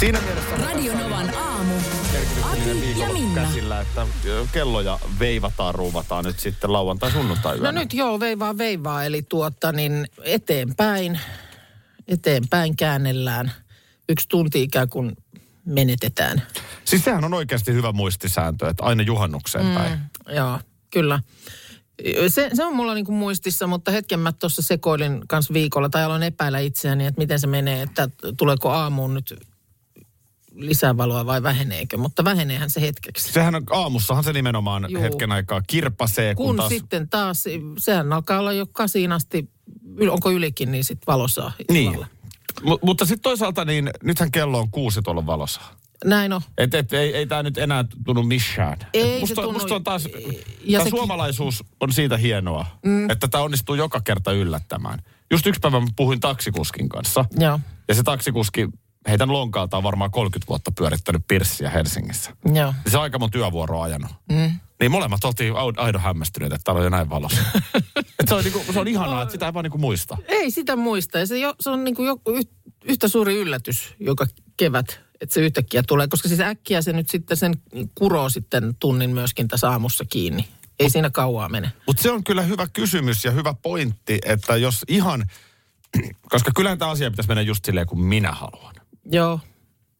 Siinä mielessä Radio Novan aamu. Aki ja Minna. käsillä, että kelloja veivataan, ruuvataan nyt sitten lauantai sunnuntai No nyt joo, veivaa veivaa, eli tuota niin eteenpäin, eteenpäin käännellään. Yksi tunti ikään kuin menetetään. Siis sehän on oikeasti hyvä muistisääntö, että aina juhannukseen mm. päin. Joo, kyllä. Se, se on mulla niinku muistissa, mutta hetken mä tuossa sekoilin kanssa viikolla, tai aloin epäillä itseäni, että miten se menee, että tuleeko aamuun nyt lisävaloa vai väheneekö, mutta väheneehän se hetkeksi. Sehän on, aamussahan se nimenomaan Juu. hetken aikaa kirpasee, kun, Kun taas... sitten taas, sehän alkaa olla jo kasiin asti, onko ylikin, niin sitten valosaa Niin. M- mutta sitten toisaalta niin, nythän kello on kuusi tuolla valossa. Näin on. Et, et, ei, ei tämä nyt enää tunnu missään. Ei Et musta, se tunnu- musta on taas, ja tämä sekin- suomalaisuus on siitä hienoa, mm. että tämä onnistuu joka kerta yllättämään. Just yksi päivä mä puhuin taksikuskin kanssa. Joo, Ja se taksikuski, heitän lonkaalta on varmaan 30 vuotta pyörittänyt pirssiä Helsingissä. joo. Se on aika mun työvuoroa ajanut. Mm. Niin molemmat oltiin aidon hämmästyneet, että täällä on jo näin valossa. Se, on niinku, se on ihanaa, että sitä ei vaan niinku muista. Ei sitä muista. Ja se, jo, se on niin kuin joku yh, yhtä suuri yllätys joka kevät, että se yhtäkkiä tulee. Koska siis äkkiä se nyt sitten sen kuroo sitten tunnin myöskin tässä aamussa kiinni. Ei siinä kauaa mene. Mutta se on kyllä hyvä kysymys ja hyvä pointti, että jos ihan, koska kyllähän tämä asia pitäisi mennä just silleen kuin minä haluan, Joo,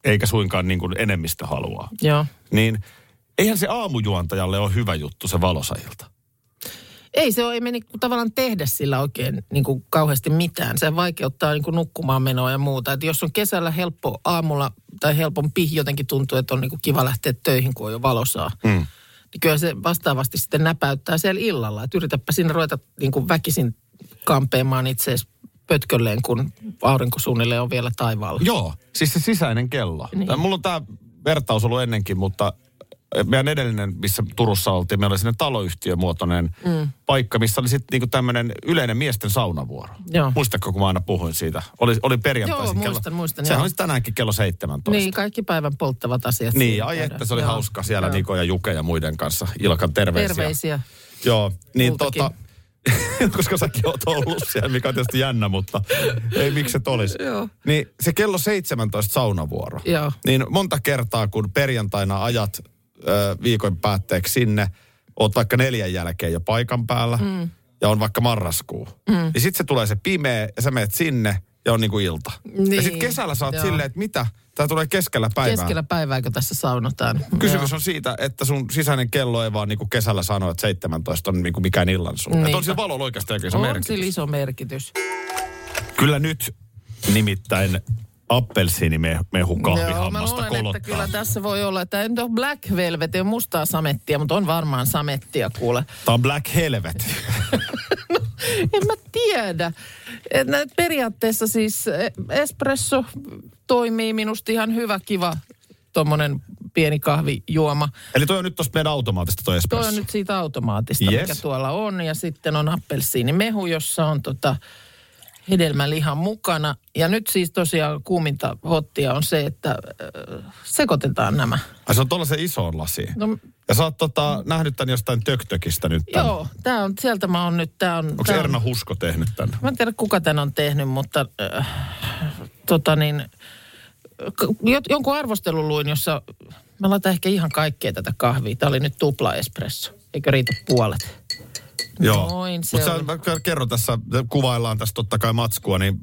eikä suinkaan niin kuin enemmistö haluaa. joo. Niin eihän se aamujuontajalle ole hyvä juttu se valosailta. Ei se ole, ei me niinku tavallaan tehdä sillä oikein niin kuin kauheasti mitään. Se vaikeuttaa niin kuin nukkumaan menoa ja muuta. Et jos on kesällä helppo aamulla tai helpompi, jotenkin tuntuu, että on niin kuin kiva lähteä töihin, kun on jo valosaa. Mm. Niin kyllä se vastaavasti sitten näpäyttää siellä illalla. Että yritäpä sinne ruveta niin kuin väkisin kampeamaan itseäsi pötkölleen, kun aurinko suunnilleen on vielä taivaalla. Joo, siis se sisäinen kello. Niin. Niin. Mulla on tämä vertaus ollut ennenkin, mutta meidän edellinen, missä Turussa oltiin, meillä oli sinne taloyhtiömuotoinen mm. paikka, missä oli sitten niinku tämmöinen yleinen miesten saunavuoro. Joo. Muistatko, kun mä aina puhuin siitä? Oli, oli perjantaisin Joo, kello. muistan, muistan, Sehän joo. olisi tänäänkin kello 17. Niin, kaikki päivän polttavat asiat. Niin, ai että se oli Joo. hauska siellä Joo. Niko ja Juke ja muiden kanssa. Ilkan terveisiä. Terveisiä. Joo, niin Multakin. tota, koska säkin oot ollut siellä, mikä on tietysti jännä, mutta ei miksi et olisi. Joo. Niin se kello 17 saunavuoro. Joo. Niin monta kertaa, kun perjantaina ajat ö, viikon päätteeksi sinne, oot vaikka neljän jälkeen jo paikan päällä, mm. ja on vaikka marraskuu. Mm. Niin sitten se tulee se pimeä, ja sä menet sinne, ja on niinku ilta. Niin, Ja sitten kesällä sä oot joo. silleen, että mitä? Tää tulee keskellä päivää. Keskellä päivääkö tässä saunotaan? Kysymys on siitä, että sun sisäinen kello ei vaan niinku kesällä sano, että 17 on niinku mikään illan sun. Että on sillä valolla oikeasti se on merkitys. sillä iso merkitys. Kyllä nyt nimittäin appelsiinimehu Joo, mä kahvihammasta luulen, että kyllä tässä voi olla, että en ole Black Velvet, ei ole mustaa samettia, mutta on varmaan samettia kuule. Tämä on Black Helvet. En mä tiedä. Nä- periaatteessa siis eh, espresso toimii minusta ihan hyvä, kiva tuommoinen pieni kahvijuoma. Eli toi on nyt tosta meidän automaatista toi espresso. Toi on nyt siitä automaatista, Yes. mikä tuolla on. Ja sitten on appelsiinimehu, jossa on tota hedelmälihan mukana. Ja nyt siis tosiaan kuuminta hottia on se, että äh, sekoitetaan nämä. Ai se on tuollaisen isoon lasiin. No, Ja sä oot tota, nähnyt tän jostain töktökistä nyt tän. joo, tää on, sieltä mä oon nyt, tää on... Onko tää on- Erna Husko tehnyt tän? Mä en tiedä, kuka tän on tehnyt, mutta äh, tota niin, jonkun arvostelun luin, jossa mä laitan ehkä ihan kaikkea tätä kahvia. Tämä oli nyt tupla espresso. Eikö riitä puolet? Joo. Mutta kerron tässä, kuvaillaan tässä totta kai matskua, niin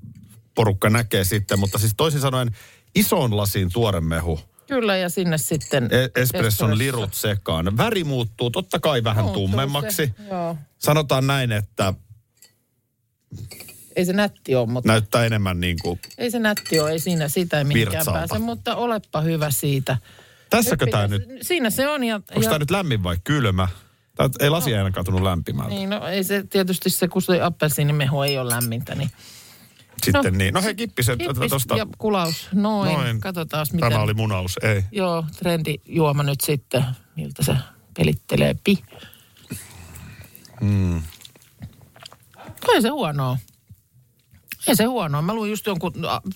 porukka näkee sitten. Mutta siis toisin sanoen isoon lasiin tuoremehu, Kyllä, ja sinne sitten... e- espresson lirut sekaan. Väri muuttuu totta kai vähän Muuttuu tummemmaksi. Se, joo. Sanotaan näin, että Ei se nätti ole, mutta näyttää enemmän niin kuin... ei se nätti ole, ei siinä sitä ei mihinkään Virtsalta. pääse, mutta olepa hyvä siitä. Tässäkö tämä nyt, Siinä se on. Ja, onko ja, tämä nyt lämmin vai kylmä? Tää, ei lasi ainakaan tunnu lämpimältä. Niin, no ei se tietysti se, kun se appelsiinimehu ei ole lämmintä, niin sitten no, niin. No hei, kippisen Kippis tuosta. ja kulaus. Noin. Noin. Katsotaan, miten... Tämä oli munaus, ei. Joo, trendijuoma nyt sitten, miltä se pelittelee pi. Mm. Ei se huonoa. Ei se huonoa. Mä luin just jonkun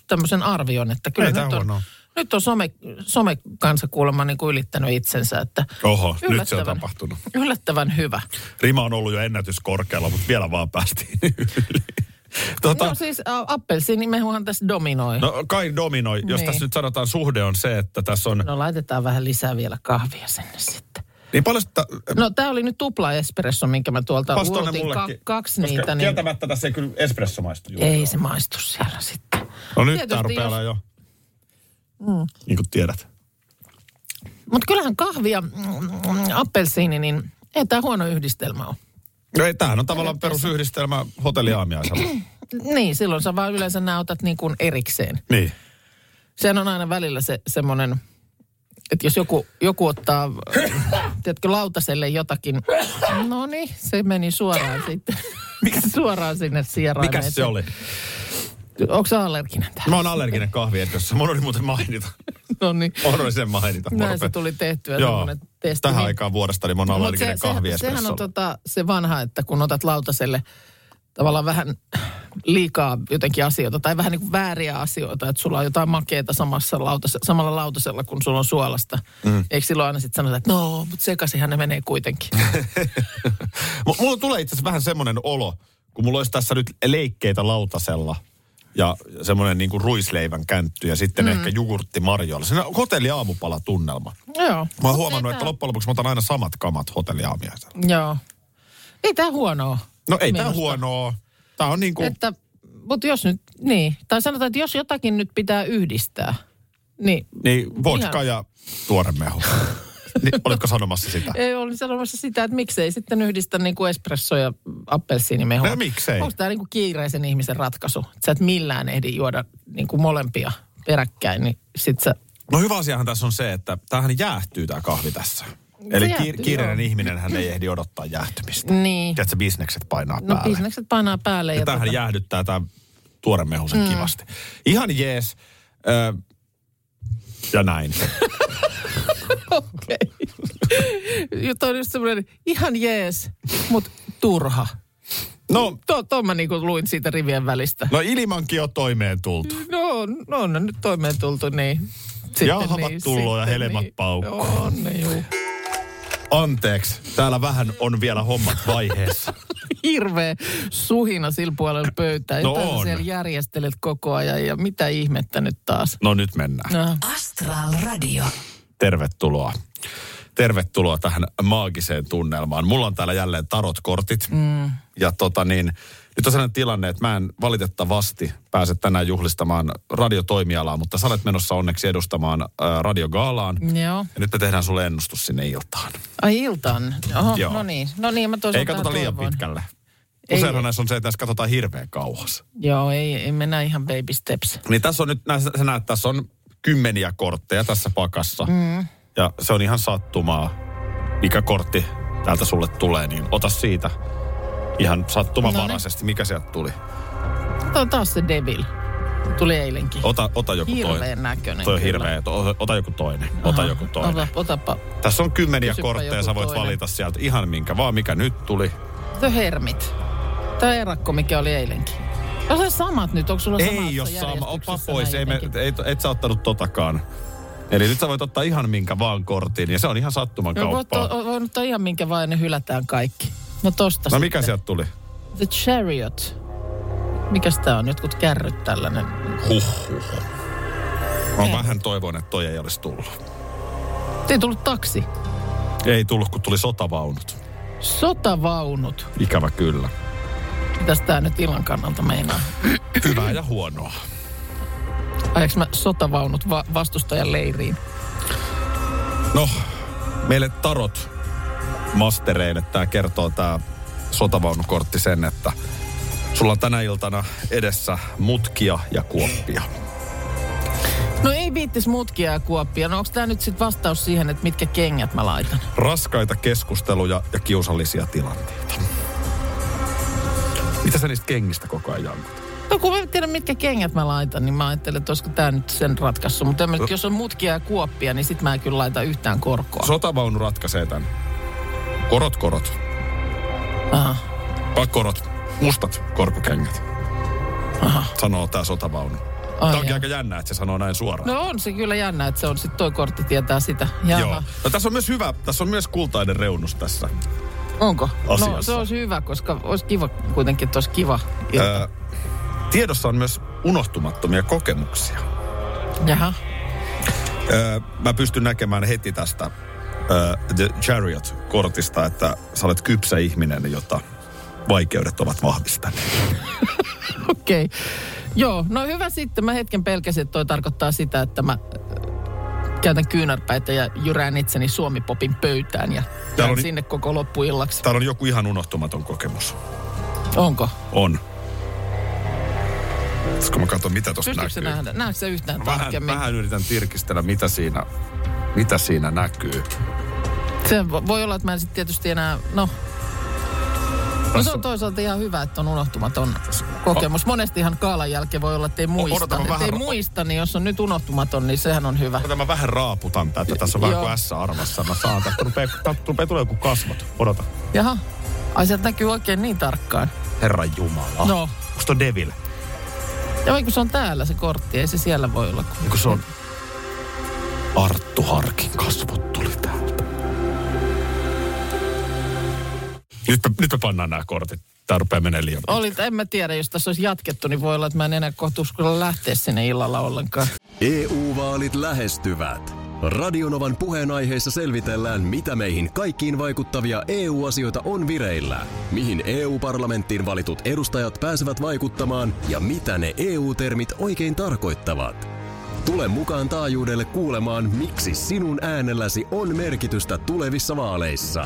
tämmöisen arvion, että kyllä Ei nyt on, huonoa. Nyt on some, somekansa kuulemma niin kuin ylittänyt itsensä, että Oho, nyt se on tapahtunut. yllättävän hyvä. Rima on ollut jo ennätyskorkealla, mutta vielä vaan päästiin yli. Tota, No siis ä, appelsiinimehuhan tässä dominoi. No. kai dominoi. Jos Niin. tässä nyt sanotaan suhde on se, että tässä on... no laitetaan vähän lisää vielä kahvia sinne sitten. Niin paljon sitä... No tää oli nyt tupla espresso, minkä mä tuolta mullekin. ka- kaksi Koska niitä. Niin Kieltämättä tässä ei kyllä espresso maistu. juuri. ei se maistu siellä sitten. No nyt Tietysti rupeaa jos- jo... Mm. Niin kuin tiedät. Mutta kyllähän kahvi ja mm, appelsiini, niin ei tämä huono yhdistelmä ole. No ei, tämähän on tavallaan perusyhdistelmä hotelliaamiaisella. Niin, silloin sä vaan yleensä näytät niin kuin erikseen. niin. Sehän on aina välillä se semmoinen, että jos joku, joku ottaa, tiedätkö, lautaselle jotakin, no niin, se meni suoraan sitten. Miksi suoraan sinne sieraimeen? Mikäs se oli? Onko se allerginen tähän? Mä oon allerginen kahviedessä. Mun oli muuten mainita. No niin. Oli sen mainita. Mä Näin se tuli tehtyä Joo. testi. Tähän niin- aikaan vuodesta niin mä oon allerginen se, sehän, sehän kahviespressolle. on tota, se vanha, että kun otat lautaselle tavallaan vähän liikaa jotenkin asioita tai vähän niin kuin vääriä asioita, että sulla on jotain makeita samassa lautas, samalla lautasella, kun sulla on suolasta. Mm. Eikö silloin aina sitten sanota, että no, mutta sekaisinhan ne menee kuitenkin. Mulla tulee itse asiassa vähän semmoinen olo, kun mulla olisi tässä nyt leikkeitä lautasella ja semmoinen niin kuin ruisleivän käntty ja sitten mm. ehkä jogurtti marjoilla. Se on hotelliaamupala-tunnelma. Joo. Mä oon huomannut, että loppujen lopuksi mä otan aina samat kamat hotelliaamiaisella. Joo. Ei tämä huonoa. No ei tää Minusta. huonoa. Tää on niin kuin, Että, mutta jos nyt, niin. Tai sanotaan, että jos jotakin nyt pitää yhdistää, niin niin vodka Ihan. ja tuoremehu. niin, olitko sanomassa sitä? Ei olin sanomassa sitä, että miksei sitten yhdistä niin kuin espresso ja appelsiinimehua. No miksei? Onko tämä niin kuin kiireisen ihmisen ratkaisu? Että sä et millään ehdi juoda niin kuin molempia peräkkäin, niin sit sä... No hyvä asiahan tässä on se, että tämähän jäähtyy tämä kahvi tässä. Eli jäähtyy, kiir- kiireinen joo. ihminen hän ei ehdi odottaa jäähtymistä. Niin. Tiedätkö, bisnekset painaa No päälle. bisnekset painaa päälle. Ja, ja tämähän tota- jäähdyttää tämä tuoremehusen mm. kivasti. Ihan jees. Ö, ja näin. Okei. Okay. on just semmoinen ihan jees, mutta turha. No, Tuo, tuo mä niinku luin siitä rivien välistä. no ilmankin on toimeen tultu. No, no on ne nyt toimeen tultu, niin. Sitten Jauhavat tulloo ja sitten helmat paukkuu. On ne juu. Anteeksi, täällä vähän on vielä hommat vaiheessa. Hirveä suhina sillä puolella pöytää. No Jotain on. siellä järjestelet koko ajan ja mitä ihmettä nyt taas. No nyt mennään. No. Astral Radio. Tervetuloa. Tervetuloa tähän maagiseen tunnelmaan. Mulla on täällä jälleen tarotkortit. Mm. Ja tota niin, nyt on sellainen tilanne, että mä en valitettavasti pääse tänään juhlistamaan radiotoimialaa, mutta sä olet menossa onneksi edustamaan ää, radiogaalaan. Joo. Ja nyt me tehdään sulle ennustus sinne iltaan. Ai iltaan. Oho, Joo. no niin. No niin, mä Ei katsota liian toivoin. pitkälle. Ei. Useinhan näissä on se, että tässä katsotaan hirveän kauas. Joo, ei, ei mennä ihan baby steps. Niin tässä on nyt, näissä, sä näet, tässä on kymmeniä kortteja tässä pakassa. Mm. Ja se on ihan sattumaa, mikä kortti täältä sulle tulee, niin ota siitä ihan sattumanvaraisesti, mikä sieltä tuli. Tuo on taas se devil. Tuli eilenkin. Ota, ota joku toinen. Hirveän näköinen. Toi on kyllä. hirveä. Ota, ota joku toinen. Ota Aha, joku toinen. Ota, otapa. Tässä on kymmeniä Kysypä kortteja, sä voit toinen. valita sieltä ihan minkä vaan, mikä nyt tuli. The Hermit. Tämä erakko, mikä oli eilenkin. On se samat nyt, onko sulla Ei jos sama, opa pois, ei me, ei, et sä ottanut totakaan. Eli nyt sä voit ottaa ihan minkä vaan kortin, ja se on ihan sattuman No, voit, kauppaa. voin ottaa ihan minkä vaan, ne hylätään kaikki. No tosta No mikä sieltä tuli? The Chariot. Mikäs tää on? Jotkut kärryt tällainen. Huhhuh. Mä vähän toivon, että toi ei olisi tullut. Ei tullut taksi. Ei tullut, kun tuli sotavaunut. Sotavaunut. Ikävä kyllä. Mitäs tää nyt illan kannalta meinaa? Hyvää ja huonoa. Ajaks mä sotavaunut va- vastustajan leiriin? No, meille tarot mastereille tämä kertoo tämä sotavaunukortti sen, että sulla on tänä iltana edessä mutkia ja kuoppia. No ei viittis mutkia ja kuoppia. No onks tää nyt sit vastaus siihen, että mitkä kengät mä laitan? Raskaita keskusteluja ja kiusallisia tilanteita. Sä niistä kengistä koko ajan jankut? No kun mä en tiedä, mitkä kengät mä laitan, niin mä ajattelen, että olisiko tämä nyt sen ratkaisu. Mutta no. jos on mutkia ja kuoppia, niin sit mä en kyllä laita yhtään korkoa. Sotavaunu ratkaisee tämän. Korot, korot. Aha. Vai korot, mustat korkokengät. Aha. Sanoo tää sotavaunu. Ai Tämä onkin jaa. aika jännä, että se sanoo näin suoraan. No on se kyllä jännä, että se on sitten toi kortti tietää sitä. Jaha. Joo. No tässä on myös hyvä, tässä on myös kultainen reunus tässä. Onko? No Asiassa. se olisi hyvä, koska olisi kiva kuitenkin, että olisi kiva. ilta. Öö, tiedossa on myös unohtumattomia kokemuksia. Jaha. Öö, mä pystyn näkemään heti tästä öö, The Chariot-kortista, että sä olet kypsä ihminen, jota vaikeudet ovat vahvistaneet. Okei. Okay. Joo, no hyvä sitten. Mä hetken pelkäsin, että toi tarkoittaa sitä, että mä käytän kyynärpäitä ja jyrään itseni Suomipopin pöytään ja jään on- sinne koko loppuillaksi. Täällä on joku ihan unohtumaton kokemus. Onko? On. Tässä kun mä katson, mitä tuossa näkyy. nähdä? Näetkö se yhtään Vähän, tarkemmin? vähän yritän tirkistellä, mitä siinä, mitä siinä näkyy. Se vo- voi olla, että mä en sitten tietysti enää, no... No se on toisaalta ihan hyvä, että on unohtumaton kokemus. Monestihan kaalan jälkeen voi olla, että ei muista. Että vähän ei muista, niin jos on nyt unohtumaton, niin sehän on hyvä. Odota, mä vähän raaputan tätä. Tässä on vähän kuin S-arvassa. Mä saan. Tästä tästä rupeaa tulee joku kasvot. Odota. Jaha. Ai sieltä näkyy oikein niin tarkkaan. Herran Jumala. No. Onko toi Devil? Ja kun se on täällä se kortti, ei se siellä voi olla. Niin kun se on... Arttu Harkin kasvot tuli täältä. Nyt me, nyt me pannaan nämä kortit. Tää rupeaa menee liian. Oli, en mä tiedä, jos tässä olisi jatkettu, niin voi olla, että mä en enää kohta uskalla lähteä sinne illalla ollenkaan. EU-vaalit lähestyvät. Radionovan puheenaiheessa selvitellään, mitä meihin kaikkiin vaikuttavia EU-asioita on vireillä, mihin EU-parlamenttiin valitut edustajat pääsevät vaikuttamaan ja mitä ne EU-termit oikein tarkoittavat. Tule mukaan taajuudelle kuulemaan, miksi sinun äänelläsi on merkitystä tulevissa vaaleissa.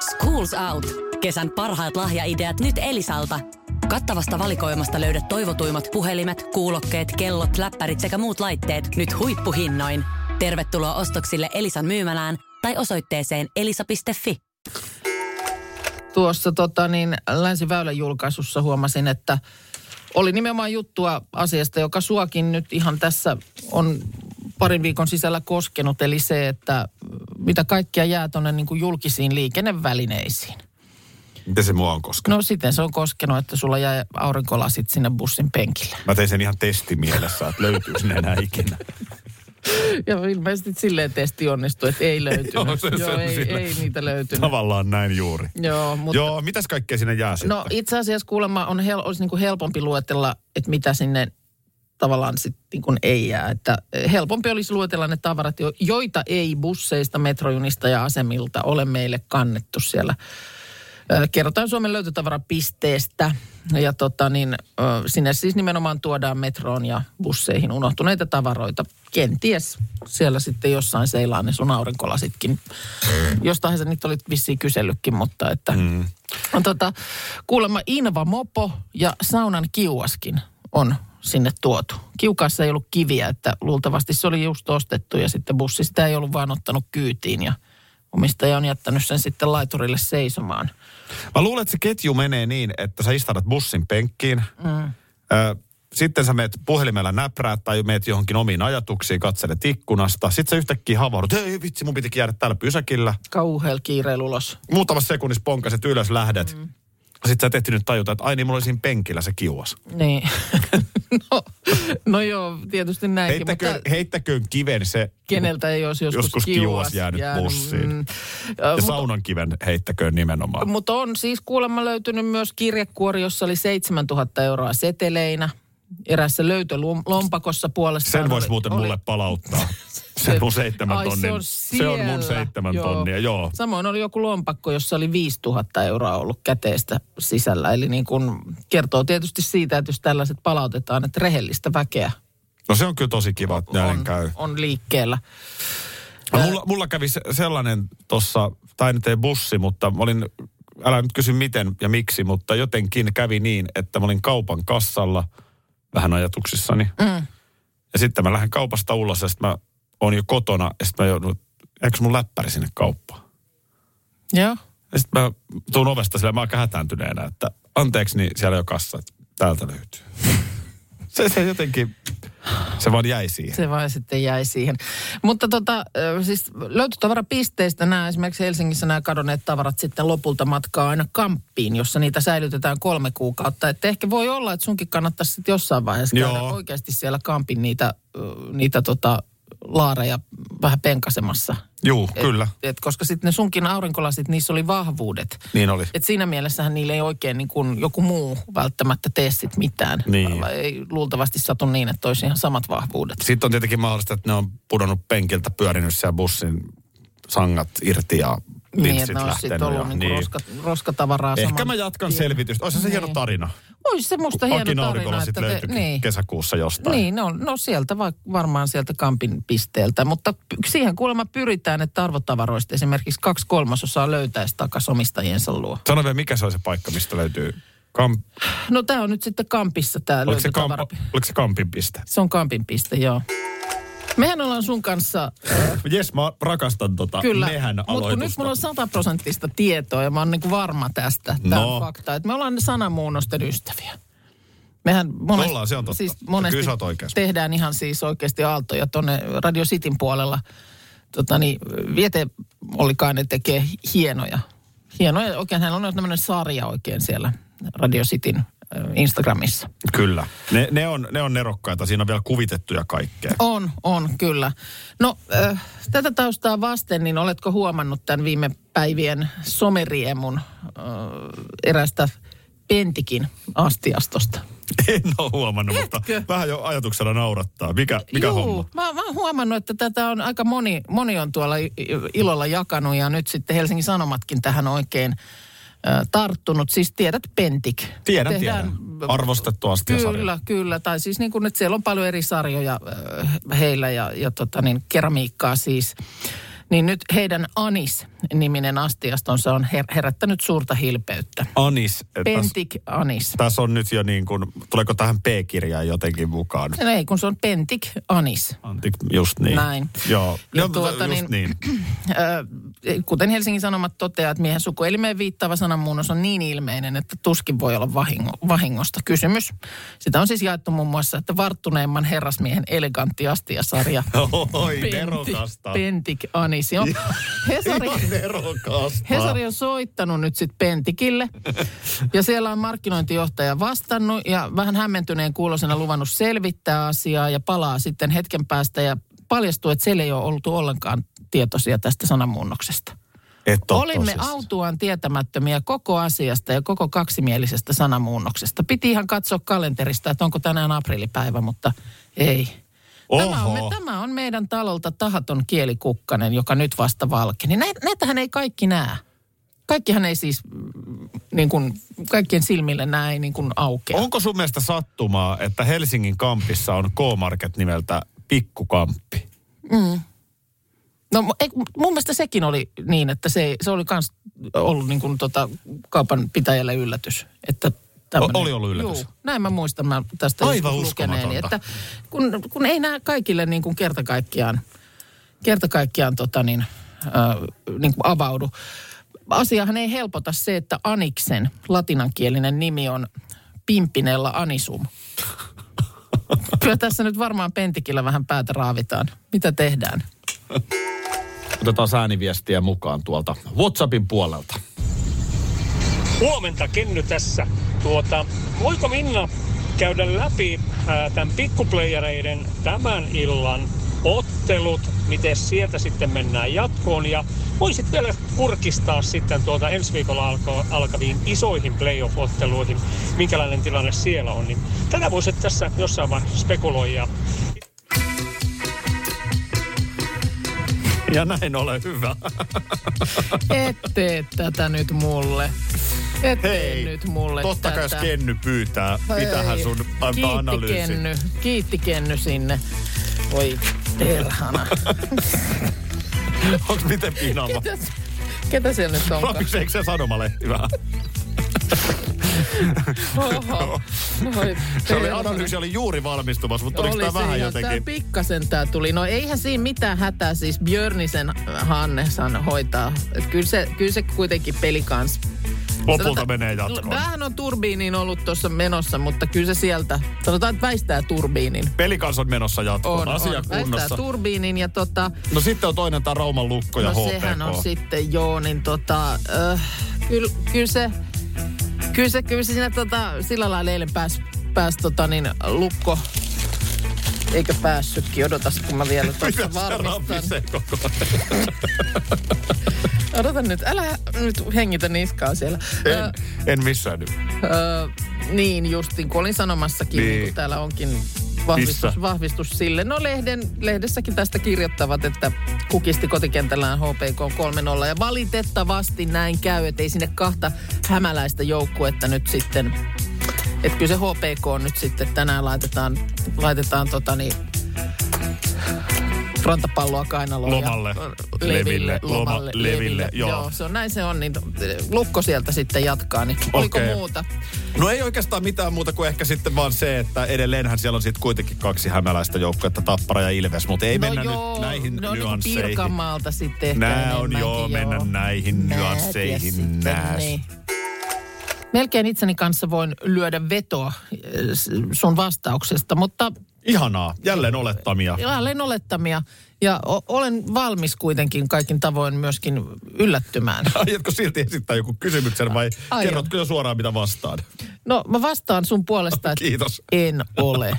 Schools Out. Kesän parhaat lahjaideat nyt Elisalta. Kattavasta valikoimasta löydät toivotuimmat puhelimet, kuulokkeet, kellot, läppärit sekä muut laitteet nyt huippuhinnoin. Tervetuloa ostoksille Elisan myymälään tai osoitteeseen elisa.fi. Tuossa tota, niin, Länsiväylän julkaisussa huomasin, että oli nimenomaan juttua asiasta, joka suakin nyt ihan tässä on parin viikon sisällä koskenut, eli se, että mitä kaikkia jää tuonne niin julkisiin liikennevälineisiin. Miten se mua on koskenut? No siten se on koskenut, että sulla jäi aurinkolasit sinne bussin penkille. Mä tein sen ihan testimielessä, että löytyy sinne enää ikinä. Ja ilmeisesti silleen testi onnistui, että ei löytynyt. Joo, se- se Joo ei, ei niitä löytynyt. Tavallaan näin juuri. Joo, mutta... Joo, mitäs kaikkea sinne jää sitten? No itse asiassa kuulemma on hel- olisi niin kuin helpompi luetella, että mitä sinne tavallaan sitten niin kuin ei jää. Että helpompi olisi luetella ne tavarat, jo- joita ei busseista, metrojunista ja asemilta ole meille kannettu siellä. Ö, Kerrotaan Suomen löytötavarapisteestä ja tota niin, sinne siis nimenomaan tuodaan metroon ja busseihin unohtuneita tavaroita. Kenties siellä sitten jossain seilaa ne sun aurinkolasitkin. Jostain sä nyt olit vissiin kysellytkin, mutta että mm. tota, kuulemma Inva Mopo ja saunan kiuaskin on sinne tuotu. Kiukaassa ei ollut kiviä, että luultavasti se oli just ostettu ja sitten bussi sitä ei ollut vaan ottanut kyytiin ja omistaja on jättänyt sen sitten laiturille seisomaan. Mä luulen, että se ketju menee niin, että sä istutat bussin penkkiin. Mm. Ö, sitten sä meet puhelimella näpräät tai meet johonkin omiin ajatuksiin, katselet ikkunasta. Sitten sä yhtäkkiä havahdut, ei vitsi, mun pitikin jäädä täällä pysäkillä. Kauhealla kiireillä ulos. Muutamassa sekunnissa ponkaset ylös, lähdet. Mm. Sitten sä et ehtinyt tajuta, että ai niin, mulla oli siinä penkillä se kiuas. Niin. no, no joo, tietysti näinkin. Heittäköön, mutta heittäköön kiven se keneltä ei olisi joskus, joskus kiuas jäänyt bussiin. Mm, ja mutta, saunan kiven heittäköön nimenomaan. mutta on siis kuulemma löytynyt myös kirjekuori, jossa oli 7000 euroa seteleinä. Erässä löytölompakossa puolestaan Sen voisi muuten oli, mulle palauttaa. Se mun seitsemän Ai, se tonnin. on Se on mun seitsemän tonnia, joo. Samoin oli joku lompakko, jossa oli 5000 euroa ollut käteistä sisällä. Eli niin kun kertoo tietysti siitä, että jos tällaiset palautetaan, että rehellistä väkeä No se on kyllä tosi kiva, että näin on, käy. on liikkeellä. No, mulla, mulla kävi se, sellainen tuossa, tai nyt ei bussi, mutta mä olin, älä nyt kysy miten ja miksi, mutta jotenkin kävi niin, että mä olin kaupan kassalla vähän ajatuksissani. Mm. Ja sitten mä lähden kaupasta ulos ja sitten mä oon jo kotona ja sitten mä joudun, eikö mun läppäri sinne kauppaan? Joo. Ja sitten mä tuun ovesta sillä mä oon aika hätääntyneenä, että anteeksi, niin siellä jo kassa, että täältä löytyy. se, se jotenkin, se vaan jäi siihen. Se vaan sitten jäi siihen. Mutta tota, siis löytötavarapisteistä nämä esimerkiksi Helsingissä nämä kadonneet tavarat sitten lopulta matkaa aina kamppiin, jossa niitä säilytetään kolme kuukautta. Että ehkä voi olla, että sunkin kannattaisi sitten jossain vaiheessa käydä Joo. oikeasti siellä kampin niitä, niitä tota, laareja vähän penkasemassa. Juu, kyllä. Et, et, koska sitten ne sunkin aurinkolasit, niissä oli vahvuudet. Niin oli. Et siinä mielessähän niille ei oikein niin kuin joku muu välttämättä tee sit mitään. Niin. Ei luultavasti satu niin, että olisi ihan samat vahvuudet. Sitten on tietenkin mahdollista, että ne on pudonnut penkiltä, pyörinyt siellä bussin sangat irti ja Niin, että ne olisi sitten ja- ollut niin roska, roskatavaraa Ehkä mä jatkan tien. selvitystä. Olisi se hieno Niin. tarina. Olisi se musta hieno Akin tarina, että sitten te, löytyykin niin. kesäkuussa jostain. Niin, no, no sieltä va, varmaan sieltä kampin pisteeltä. Mutta siihen kuulemma pyritään, että arvotavaroista esimerkiksi kaksi kolmasosaa löytäisi takaisin omistajiensa luo. Sano vielä, mikä se on se paikka, mistä löytyy kamp... No tämä on nyt sitten kampissa tämä Oliko se, kamp... Oliko se kampin piste? Se on kampin piste, joo. Mehän ollaan sun kanssa Jes, mä rakastan tota Kyllä, mehän mutta kun nyt mulla on sataprosenttista tietoa ja mä oon niin varma tästä, tämä No. on fakta, että me ollaan sanamuunnosten ystäviä. Mehän monesti, Ollaan, se on totta. Siis monesti tehdään ihan siis oikeasti aaltoja tuonne Radio Cityn puolella. Tota niin, Viete Ollikainen tekee hienoja, hienoja, oikein hän on tämmöinen sarja oikein siellä Radio Cityn äh, Instagramissa. Kyllä. Ne, ne, on, ne on nerokkaita. Siinä on vielä kuvitettuja kaikkea. On, on, kyllä. No, äh, tätä taustaa vasten, niin oletko huomannut tämän viime päivien someriemun äh, erästä Pentikin astiastosta? En ole huomannut, mutta Etkö? vähän jo ajatuksella naurattaa. Mikä, mikä Juu, homma? Mä, mä oon huomannut, että tätä on aika moni, moni on tuolla ilolla jakanut ja nyt sitten Helsingin Sanomatkin tähän oikein tarttunut. Siis tiedät Pentik. Tiedän, Tehdään- tiedän. Arvostettu astiasarja. Kyllä, kyllä. Tai siis niin kuin, että siellä on paljon eri sarjoja heillä ja, ja tota niin, keramiikkaa siis. Niin nyt heidän Anis-niminen astiastonsa on her- herättänyt suurta hilpeyttä. Anis. Pentik Anis. tässä on nyt jo niin kuin, tuleeko tähän P-kirjaan jotenkin mukaan? No Ei, kun se on Pentik Anis. Antik, just niin. Näin. Joo, Ja Joo, tuota just niin- niin. Kuten Helsingin Sanomat toteaa, että miehen sukuelimeen viittaava sananmuunnos on niin ilmeinen, että tuskin voi olla vahingo, vahingosta kysymys. Sitä on siis jaettu muun muassa, että varttuneemman herrasmiehen elegantti astiasarja. Oi, nerokasta. Pentik Anis. Hesari, Ihan nerokasta. Hesari on soittanut nyt sitten Pentikille. Ja siellä on markkinointijohtaja vastannut ja vähän hämmentyneen kuulosena luvannut selvittää asiaa ja palaa sitten hetken päästä ja paljastuu, että siellä ei ole ollut ollenkaan tietoisia tästä oo Olimme tosissaan. autuaan tietämättömiä koko asiasta ja koko kaksimielisestä sanamuunnoksesta. Piti ihan katsoa kalenterista, että onko tänään aprillipäivä, mutta ei. Tämä on, me, tämä on meidän talolta tahaton kielikukkanen, joka nyt vasta valkeni. Näitä, näitähän ei kaikki näe. Kaikkihan ei siis, mm, niin kuin, kaikkien silmille näe niin kuin aukea. Onko sun mielestä sattumaa, että Helsingin kampissa on K-Market nimeltä Pikkukamppi? No mu- ei, mun mielestä sekin oli niin, että se, se oli myös ollut niin kuin tota, kaupan pitäjälle yllätys. Että tämmönen- oli ollut yllätys? Juu, näin mä muistan mä tästä Aivan lukeneeni. Että kun, kun ei nämä kaikille niin kuin kerta kaikkiaan, kerta kaikkiaan tota niin, äh, niin kuin avaudu. Asiahan ei helpota se, että Aniksen latinankielinen nimi on Pimpinella Anisum. Kyllä tässä nyt varmaan Pentikillä vähän päätä raavitaan. Mitä tehdään? Otetaan ääniviestiä mukaan tuolta WhatsAppin puolelta. Huomenta, Kenny tässä. Tuota, voiko Minna käydä läpi ää, tämän pikkuplayereiden tämän illan ottelut, miten sieltä sitten mennään jatkoon ja voisit vielä kurkistaa sitten tuota ensi viikolla alko, alkaviin isoihin playoff-otteluihin, minkälainen tilanne siellä on. Niin tätä voisit tässä jossain vaiheessa spekuloida. Ja näin ole hyvä. Et tee tätä nyt mulle. Et Hei, nyt mulle totta kai jos. Kenny pyytää, mitähän sun antaa Kiitti analyysi. Kenny. Kiitti Kenny sinne. Voi perhana. Onks miten piinaava? Ketä, ketä siellä nyt onkaan? Rapiseeko se sanomalehti vähän? Oho. Se oli analyysi oli juuri valmistumassa, mutta oliko Oli tämä vähän jotenkin... pikkasen tää tuli. No eihän siinä mitään hätää, siis Björnisen Hannesan hoitaa. Et kyllä, se, kyllä se kuitenkin peli kans. Lopulta Sanotaan- menee jatkoon. Vähän on turbiiniin ollut tuossa menossa, mutta kyllä se sieltä, sanotaan, että väistää turbiinin. Pelikans on menossa jatkoon. On, Asia on. kunnossa. Väistää turbiinin ja tota, No sitten on toinen tämä Rauman lukko ja no HPK. sehän on sitten joo, niin tota, äh, kyllä, kyllä se, kyllä se, kyllä se siinä tota, sillä lailla eilen pääsi pääs, tota niin, lukko, eikä päässytkin, odotas kun mä vielä tuossa varmistan. Odota nyt, älä nyt hengitä niskaa siellä. En, en missään nyt. Ö, niin, justin, kun olin sanomassakin, niin. Niin. kun täällä onkin vahvistus, Missä? vahvistus sille. No lehden, lehdessäkin tästä kirjoittavat, että kukisti kotikentällään HPK 3-0. Ja valitettavasti näin käy, että ei sinne kahta hämäläistä joukkuetta nyt sitten... Että kyllä se HPK nyt sitten tänään laitetaan, laitetaan tota niin, rantapalloa kainaloon. Lomalle. Ja, Leville. Loma- Lomalle. Leville, joo. joo. se on näin se on, niin lukko sieltä sitten jatkaa. Niin oliko muuta? No ei oikeastaan mitään muuta kuin ehkä sitten vaan se, että edelleenhän siellä on sitten kuitenkin kaksi hämäläistä joukkuetta, Tappara ja Ilves, mutta ei no mennä joo, nyt näihin no nyansseihin. Niin Pirkanmaalta sitten ehkä Nää on enemmänkin, joo, mennä näihin Näät ja nyansseihin, nääs. niin. Melkein itseni kanssa voin lyödä vetoa eh, sun vastauksesta, mutta Ihanaa, jälleen olettamia. jälleen olettamia. Ja o- olen valmis kuitenkin kaikin tavoin myöskin yllättymään. Aiotko silti esittää joku kysymyksen vai Aion. kerrotko jo suoraan mitä vastaan? No mä vastaan sun puolesta, että Kiitos. en ole.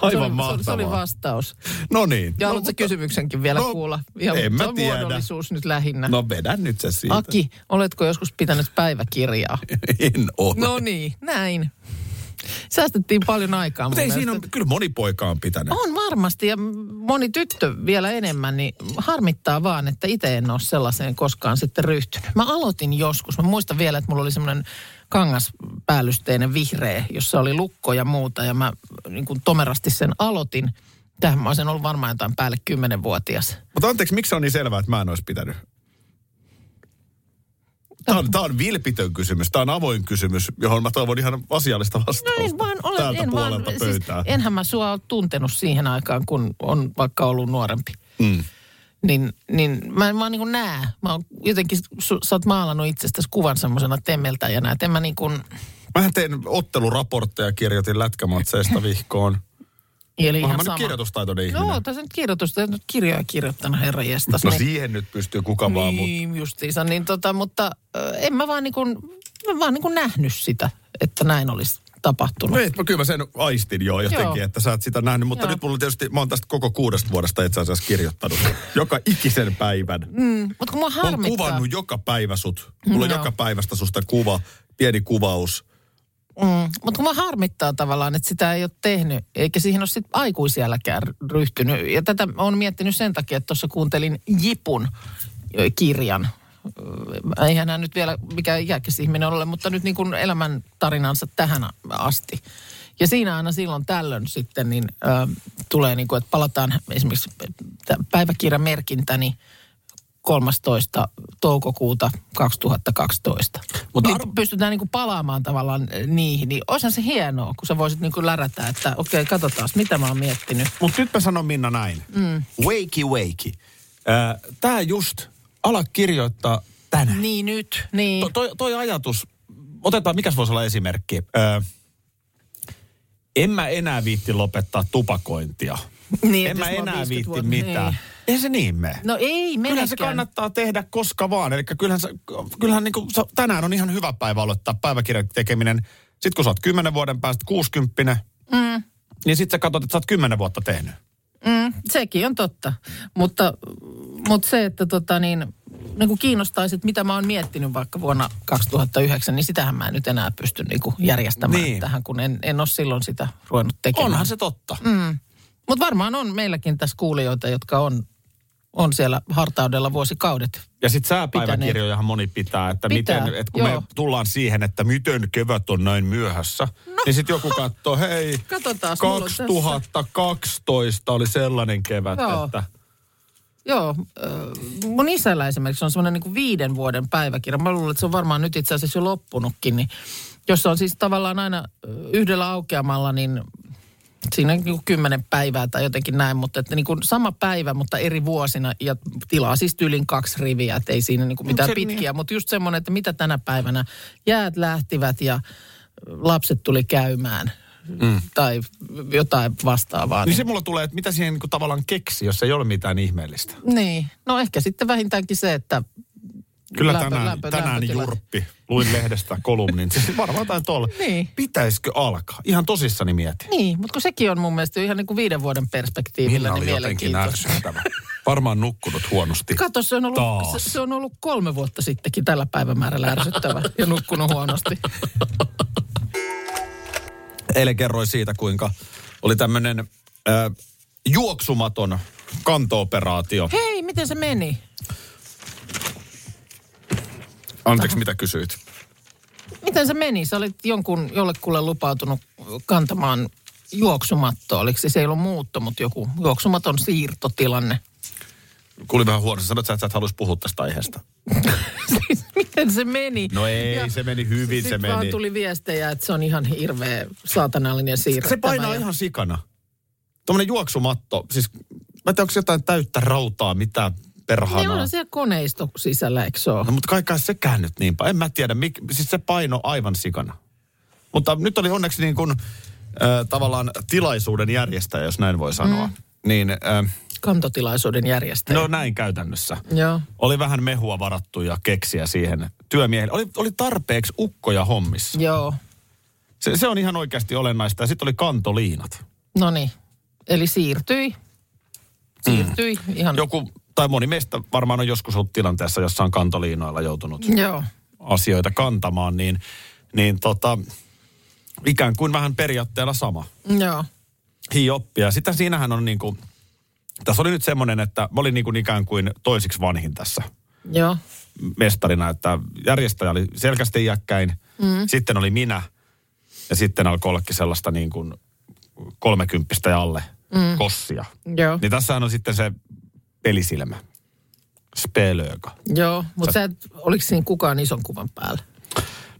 Aivan se, oli, mahtavaa. se oli vastaus. No niin. Ja no, haluatko kysymyksenkin vielä no, kuulla? en mä se on tiedä. muodollisuus nyt lähinnä. No vedä nyt se siitä. Aki, oletko joskus pitänyt päiväkirjaa? En ole. No niin, näin. Säästettiin paljon aikaa. Mutta ei siinä on, kyllä moni poika on pitänyt. On varmasti ja moni tyttö vielä enemmän, niin harmittaa vaan, että itse en ole sellaiseen koskaan sitten ryhtynyt. Mä aloitin joskus, mä muistan vielä, että mulla oli semmoinen kangaspäällysteinen vihreä, jossa oli lukko ja muuta ja mä niin kuin tomerasti sen aloitin. Tähän mä olisin ollut varmaan jotain päälle kymmenenvuotias. Mutta anteeksi, miksi on niin selvää, että mä en olisi pitänyt? Tämä on, tämä on vilpitön kysymys. Tämä on avoin kysymys, johon mä toivon ihan asiallista vastausta. No en vaan ole, Täältä en vaan, siis enhän mä sua ole tuntenut siihen aikaan, kun on vaikka ollut nuorempi. Mm. Niin, niin mä en vaan niin kuin näe. Mä oon jotenkin, su, sä oot maalannut itsestäsi kuvan semmoisena temmeltäjänä, että en mä niin kuin, Mähän tein otteluraportteja, kirjoitin lätkämatseista vihkoon. Eli Onhan ihan sama. kirjoitustaitoinen ihminen. No, tässä nyt kirjoitusta, nyt kirjoja kirjoittanut, herra jestas. no niin, siihen nyt pystyy kuka vaan, mutta niin justiinsa, niin tota, mutta ö, en mä vaan niin kuin, mä vaan niin kuin nähnyt sitä, että näin olisi tapahtunut. No, et, mä kyllä mä sen aistin jo jotenkin, Joo. että sä et sitä nähnyt. Mutta Joo. nyt mulla tietysti, mä oon tästä koko kuudesta vuodesta itse asiassa kirjoittanut. joka ikisen päivän. Mm, mutta kun mua Mä oon harmittaa. kuvannut joka päivä sut. Mulla on Joo. joka päivästä susta kuva, pieni kuvaus. Mm, mutta mä harmittaa tavallaan, että sitä ei ole tehnyt, eikä siihen ole sitten aikuisielläkään ryhtynyt. Ja tätä on miettinyt sen takia, että tuossa kuuntelin Jipun kirjan. Eihän hän nyt vielä mikään iäkäs ihminen ole, mutta nyt niin kuin elämän tarinansa tähän asti. Ja siinä aina silloin tällöin sitten niin ö, tulee niin kuin, että palataan esimerkiksi päiväkirjamerkintä, niin 13. toukokuuta 2012. Mutta niin arv- pystytään niinku palaamaan tavallaan eh, niihin, niin olisihan se hienoa, kun sä voisit niinku lärätä, että okei, katsotaan, mitä mä oon miettinyt. Mutta nyt mä sanon Minna näin. Mm. Wakey, wakey. Äh, Tää just, ala kirjoittaa tänään. Niin nyt, niin. To, toi, toi ajatus, otetaan, mikäs voisi olla esimerkki? Ö, en mä enää viitti lopettaa tupakointia. niin en mä enää 50 viitti vuotta- mitään. Niin. Eihän se niin mene. No ei Kyllähän se menekään. kannattaa tehdä koska vaan. Eli kyllähän, se, kyllähän niin kuin, tänään on ihan hyvä päivä aloittaa päiväkirjan tekeminen. Sitten kun sä oot 10 vuoden päästä 60, mm. niin sitten sä katsot, että sä oot 10 vuotta tehnyt. Mm, sekin on totta. Mutta, mutta se, että tota niin, niin kuin kiinnostaisi, että mitä mä oon miettinyt vaikka vuonna 2009, niin sitähän mä en nyt enää pysty niin kuin järjestämään Niin. tähän, kun en, en ole silloin sitä ruvennut tekemään. Onhan se totta. Mm. Mutta varmaan on meilläkin tässä kuulijoita, jotka on on siellä hartaudella vuosikaudet. Ja sitten sääpäiväkirjojahan moni pitää, että, Pitää, miten, että kun joo. me tullaan siihen, että miten kevät on näin myöhässä, no. niin sitten joku katsoo, hei, Katsotaan, mulla on tässä- 2012 oli sellainen kevät, Joo. että... Joo, äh, mun isällä esimerkiksi on semmoinen niin viiden vuoden päiväkirja. Mä luulen, että se on varmaan nyt itse asiassa jo loppunutkin. Niin, jossa on siis tavallaan aina äh, yhdellä aukeamalla, niin siinä on niin kuin kymmenen päivää tai jotenkin näin, mutta että niin kuin sama päivä, mutta eri vuosina ja tilaa siis tyylin kaksi riviä, että ei siinä niin kuin mitään pitkiä, mutta just semmoinen, että mitä tänä päivänä jäät lähtivät ja lapset tuli käymään mm. tai jotain vastaavaa. Niin se mulla tulee, että mitä siihen niin tavallaan keksi, jos ei ole mitään ihmeellistä. Niin, no ehkä sitten vähintäänkin se, että Kyllä lämpö- tänään, lämpö- tänään lämpötilat. Jurppi, luin lehdestä kolumnin. Siis varmaan jotain tuolla. Niin. Pitäisikö alkaa? Ihan tosissani mietin. Niin, mutta kun sekin on mun mielestä ihan niin kuin viiden vuoden perspektiivillä Minna niin jotenkin ärsyttävä. Varmaan nukkunut huonosti. Kato, se on, ollut, Taas. se, se on ollut kolme vuotta sittenkin tällä päivämäärällä ärsyttävä ja nukkunut huonosti. Eilen kerroin siitä, kuinka oli tämmöinen äh, juoksumaton kantooperaatio. Hei, miten se meni? Anteeksi, mitä kysyit? Miten se meni? Sä olit jonkun jollekulle lupautunut kantamaan juoksumattoa. Oliko se, se ei ollut muutto, mutta joku juoksumaton siirtotilanne. Kuulin vähän huonosti. Sanoit sä, että sä et haluaisi puhua tästä aiheesta. Siis miten se meni? No ei, se meni hyvin, se Sitten vaan meni. tuli viestejä, että se on ihan hirveä saatanallinen siirrettävä. Se painaa ja- ihan sikana. Tuommoinen juoksumatto, siis mä en tiedä, onko jotain täyttä rautaa, mitä Niin perhanaa. on siellä koneisto sisällä, eikö se ole? No mutta kai kai sekään nyt niin. En mä tiedä, mik, siis se paino aivan sikana. Mutta nyt oli onneksi niin kuin, äh, tavallaan tilaisuuden järjestäjä, jos näin voi sanoa. Mm. Niin, äh, Kantotilaisuuden järjestäjä. no näin käytännössä. Joo. Oli vähän mehua varattu ja keksiä siihen työmiehelle. Oli, oli tarpeeksi ukkoja hommissa. Joo. Se, se on ihan oikeasti olennaista. Ja sitten oli kantoliinat. No niin. Eli siirtyi. Siirtyi mm. ihan. Joku, tai moni meistä varmaan on joskus ollut tilanteessa, jossa on kantoliinoilla joutunut Joo. asioita kantamaan, niin, niin tota, ikään kuin vähän periaatteella sama. Joo. Hioppia. Sitten siinähän on niin kuin, tässä oli nyt semmoinen, että mä olin niin kuin ikään kuin toisiksi vanhin tässä Joo. mestarina, että järjestäjä oli selkeästi iäkkäin, mm. sitten oli minä ja sitten alkoi ollakin sellaista niin kuin kolmekymppistä ja alle mm. kossia. Joo. Niin tässähän on sitten se pelisilmä, spelööka. Joo. Mutta sä et, oliko siinä kukaan ison kuvan päällä?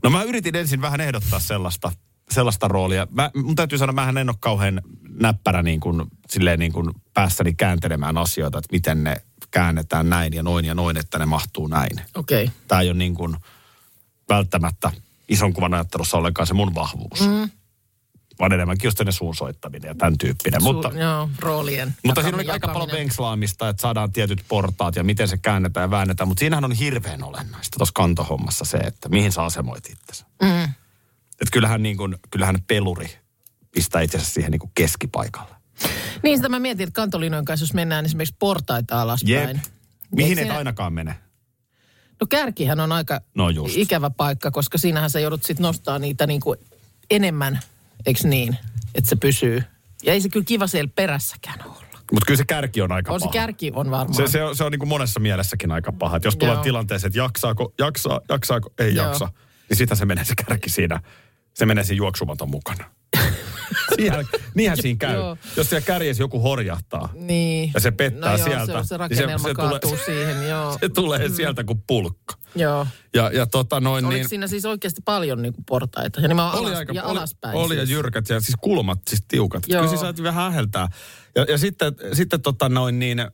No mä yritin ensin vähän ehdottaa sellaista, sellaista roolia. Mä, mun täytyy sanoa, mähän en ole kauhean näppärä niin kuin, silleen niin kuin päässäni kääntelemään asioita, että miten ne käännetään näin ja noin ja noin, että ne mahtuu näin. Okei. Okay. Tämä ei ole niin kuin välttämättä ison kuvan ajattelussa ollenkaan se mun vahvuus. Mm. Vaan enemmänkin just ne suun soittaminen ja tämän tyyppinen. Mutta, Joo, roolien. mutta siinä oli aika paljon venkslaamista, että saadaan tietyt portaat ja miten se käännetään ja väännetään. Mutta siinähän on hirveän olennaista tuossa kantohommassa se, että mihin sä asemoit itsesi. Mm. Että kyllähän, niin kuin, kyllähän peluri pistää itsensä siihen niin kuin keskipaikalle. Niin sitä mä mietin, että kantoliinojen kanssa, jos mennään esimerkiksi portaita alaspäin. Jep. Mihin et siinä- ainakaan mene? No kärkihän on aika No just. ikävä paikka, koska siinähän sä joudut sitten nostaa niitä niin kuin enemmän, eikö niin, että se pysyy. Ja ei se kyllä kiva siellä perässäkään olla. Mutta kyllä se kärki on aika On se paha. kärki on varmaan. Se, se, on, se on niin kuin monessa mielessäkin aika paha. Että jos tulee Joo. tilanteeseen, että jaksaako, jaksaa, jaksaako, ei Joo. jaksa, niin sitä se menee se kärki siinä. Se menee siinä juoksumaton mukana. Siihen, niinhän siinä käy. Joo. Jos siellä kärjessä joku horjahtaa Niin. ja se pettää no joo, sieltä, Se, on se niin rakennelma se kaatuu tulee- siihen, joo. se tulee sieltä kuin pulkka. Joo. Ja, ja tota noin Oliko niin... siinä siis oikeasti paljon niin kuin portaita? Ja nimenomaan Oli alas, aika, ja oli, alaspäin oli ja siis. jyrkät ja siis kulmat siis tiukat. Joo. Kyllä siis vähän äheltää. Ja, ja sitten, sitten tota noin niin, äh,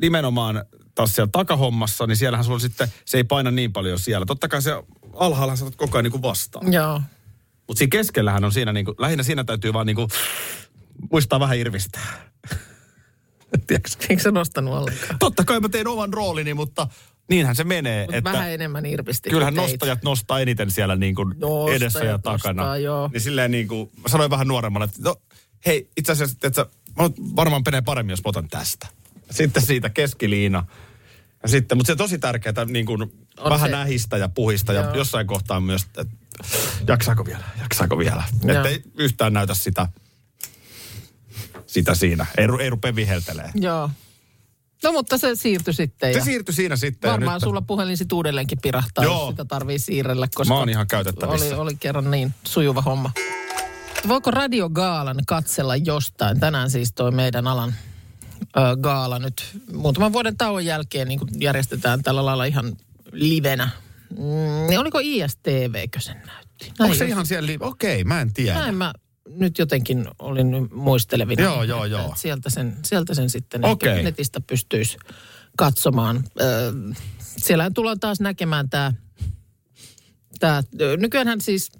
nimenomaan taas siellä takahommassa, niin siellähän sulla sitten, se ei paina niin paljon siellä. Totta kai se alhaalla saatat koko ajan niin kuin vastaan. Joo. Mutta siinä keskellähän on siinä niin kuin, lähinnä siinä täytyy vaan niin kuin, muistaa vähän irvistää. Eikö se nostanut ollenkaan? Totta kai mä teen oman roolini, mutta niinhän se menee. Mutta että vähän enemmän irvisti. Kyllähän teit. nostajat nostaa eniten siellä niin kuin Nostajat edessä ja takana. nostaa, joo. Niin silleen niin kuin, mä sanoin vähän nuoremmalle, että no hei, itse asiassa, että mä varmaan menee paremmin, jos mä otan tästä. Sitten siitä keskiliina. Ja sitten, mutta se tosi tärkeää niin kuin On vähän se. nähistä ja puhista ja Joo. jossain kohtaa myös, että jaksaako vielä, jaksaako vielä. Joo. Että ei yhtään näytä sitä, sitä siinä. Ei, ru- ei rupea viheltelee. Joo. No mutta se siirtyi sitten. Se ja siirtyi siinä sitten. ja varmaan nyt- sulla puhelin sit uudelleenkin pirahtaa, Joo. jos sitä tarvii siirrellä, koska Mä oon ihan käytettävissä. oli, oli kerran niin sujuva homma. Voiko radiogaalan katsella jostain? Tänään siis toi meidän alan ö, gaala nyt muutaman vuoden tauon jälkeen niin järjestetään tällä lailla ihan livenä. Mm, niin oliko ISTVkö sen näytti? Onko se ihan siellä? li- Okei, mä en tiedä. Näin mä nyt jotenkin olin muistelevina. Joo, joo, joo. että Sieltä sen, sieltä sen sitten ehkä netistä pystyisi katsomaan. Ö, Siellähän tullaan taas näkemään tämä, tämä nykyäänhän siis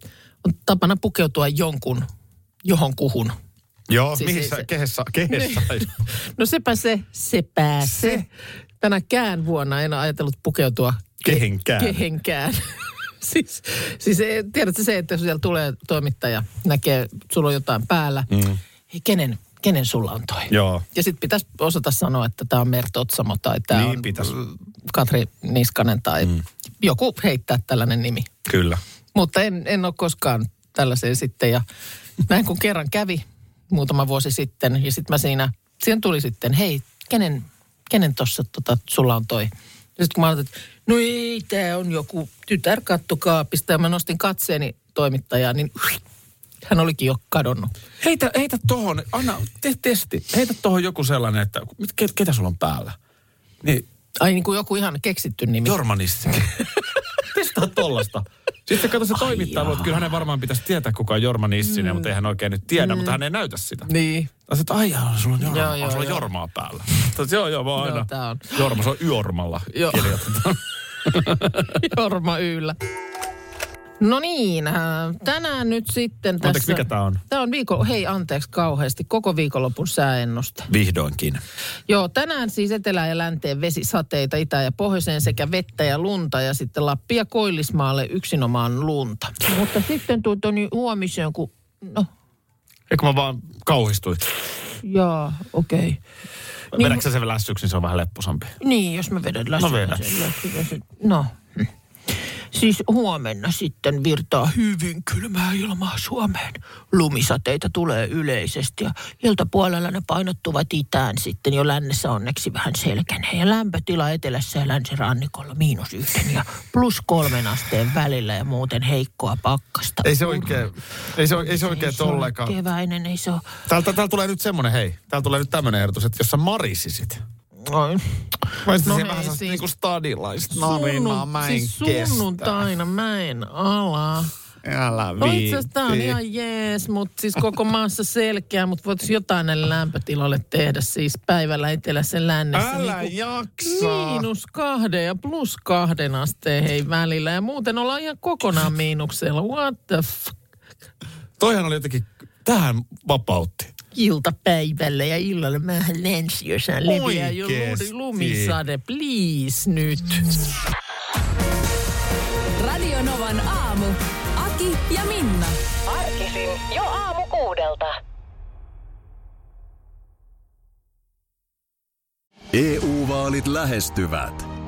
on tapana pukeutua jonkun johonkuhun. Joo, Siis mihin sä, se- kehessä, kehessä. No sepä se, sepä se. Se. Tänäkään vuonna en ajatellut pukeutua ke- Kehenkään. Kehenkään. siis, siis tiedätkö se, että jos siellä tulee toimittaja, näkee, sulla on jotain päällä. Mm. Hei, kenen, kenen sulla on toi? Joo. Ja sitten pitäisi osata sanoa, että tämä on Mert Otsamo tai tämä Niin on pitäis. mm, Katri Niskanen tai mm. joku heittää tällainen nimi. Kyllä. Mutta en, en ole koskaan tällaiseen sitten. Ja näin kun kerran kävi muutama vuosi sitten ja sitten mä siinä, siihen tuli sitten, hei, kenen, kenen tuossa tota, sulla on toi? Sitten kun mä ajattelin, että no ei, tämä on joku tytär kattokaapista ja mä nostin katseeni toimittajaan, niin hän olikin jo kadonnut. Heitä, heitä tohon, anna, tee testi. Heitä tohon joku sellainen, että mit- ke, ketä sulla on päällä? Niin, Ai niin kuin joku ihan keksitty nimi. Jormanissi. Testaa tollasta. Sitten kato se toimittaja, luulee, että kyllä hänen varmaan pitäisi tietää, kuka on Jorma Nissinen, mutta ei hän oikein nyt tiedä, mutta hän ei näytä sitä. Niin. Mä sanoin, että ai jaa, sulla on, Jorma, Joo, joo, joo, sulla joo. Jormaa päällä. Totta, joo, joo, mä oon Joo, aina. tää on. Jorma, se on Jormalla Joo. kirjoitetaan. Jorma Yllä. No niin, äh, tänään nyt sitten tässä... Anteeksi, mikä tää on? Tämä on viikon, hei anteeksi kauheasti, koko viikonlopun sääennuste. Vihdoinkin. Joo, tänään siis etelään ja länteen vesisateita, itä- ja pohjoiseen sekä vettä ja lunta ja sitten Lappi ja Koillismaalle yksinomaan lunta. Mutta sitten tuota niin huomiseen, kun, no Eikö mä vaan kauhistuin? jaa, okei. Okay. Niin, Vedätkö sä sen lässyksi, niin se on vähän lepposampi. Niin, jos mä vedän lässyä. No vedä. No. Siis huomenna sitten virtaa hyvin kylmää ilmaa Suomeen. Lumisateita tulee yleisesti ja iltapuolella ne painottuvat itään sitten jo lännessä onneksi vähän selkäneen. Ja lämpötila etelässä ja länsirannikolla miinus yhden ja plus kolmen asteen välillä ja muuten heikkoa pakkasta. Ei se oikein, ei se, ei se oikein Ei se ole tollekaan. Keväinen, ei se ole. Täältä, täältä tulee nyt semmonen, hei. Täältä tulee nyt tämmönen ehdotus, että jos sä marisisit. Oi. Mä olisin No no hei, vähän siis- niinku stadilaista narinaa, mä en siis kestä. sunnuntaina mä en ala. Älä No itse asiassa tää on viitti. ihan jees, mutta siis koko maassa selkeä, mutta voitaisiin jotain näille lämpötilalle tehdä siis päivällä etelässä lännessä. Älä niinku jaksa. Miinus kahden ja plus kahden asteen hei välillä ja muuten ollaan ihan kokonaan miinuksella. What the f- Toihan oli jotenkin, tähän vapautti. Iltapäivällä ja illalla mä lensi jossain leviää jo lumisade. Please nyt. Radio Novan aamu. Aki ja Minna. Arkisin jo aamu kuudelta. EU-vaalit lähestyvät.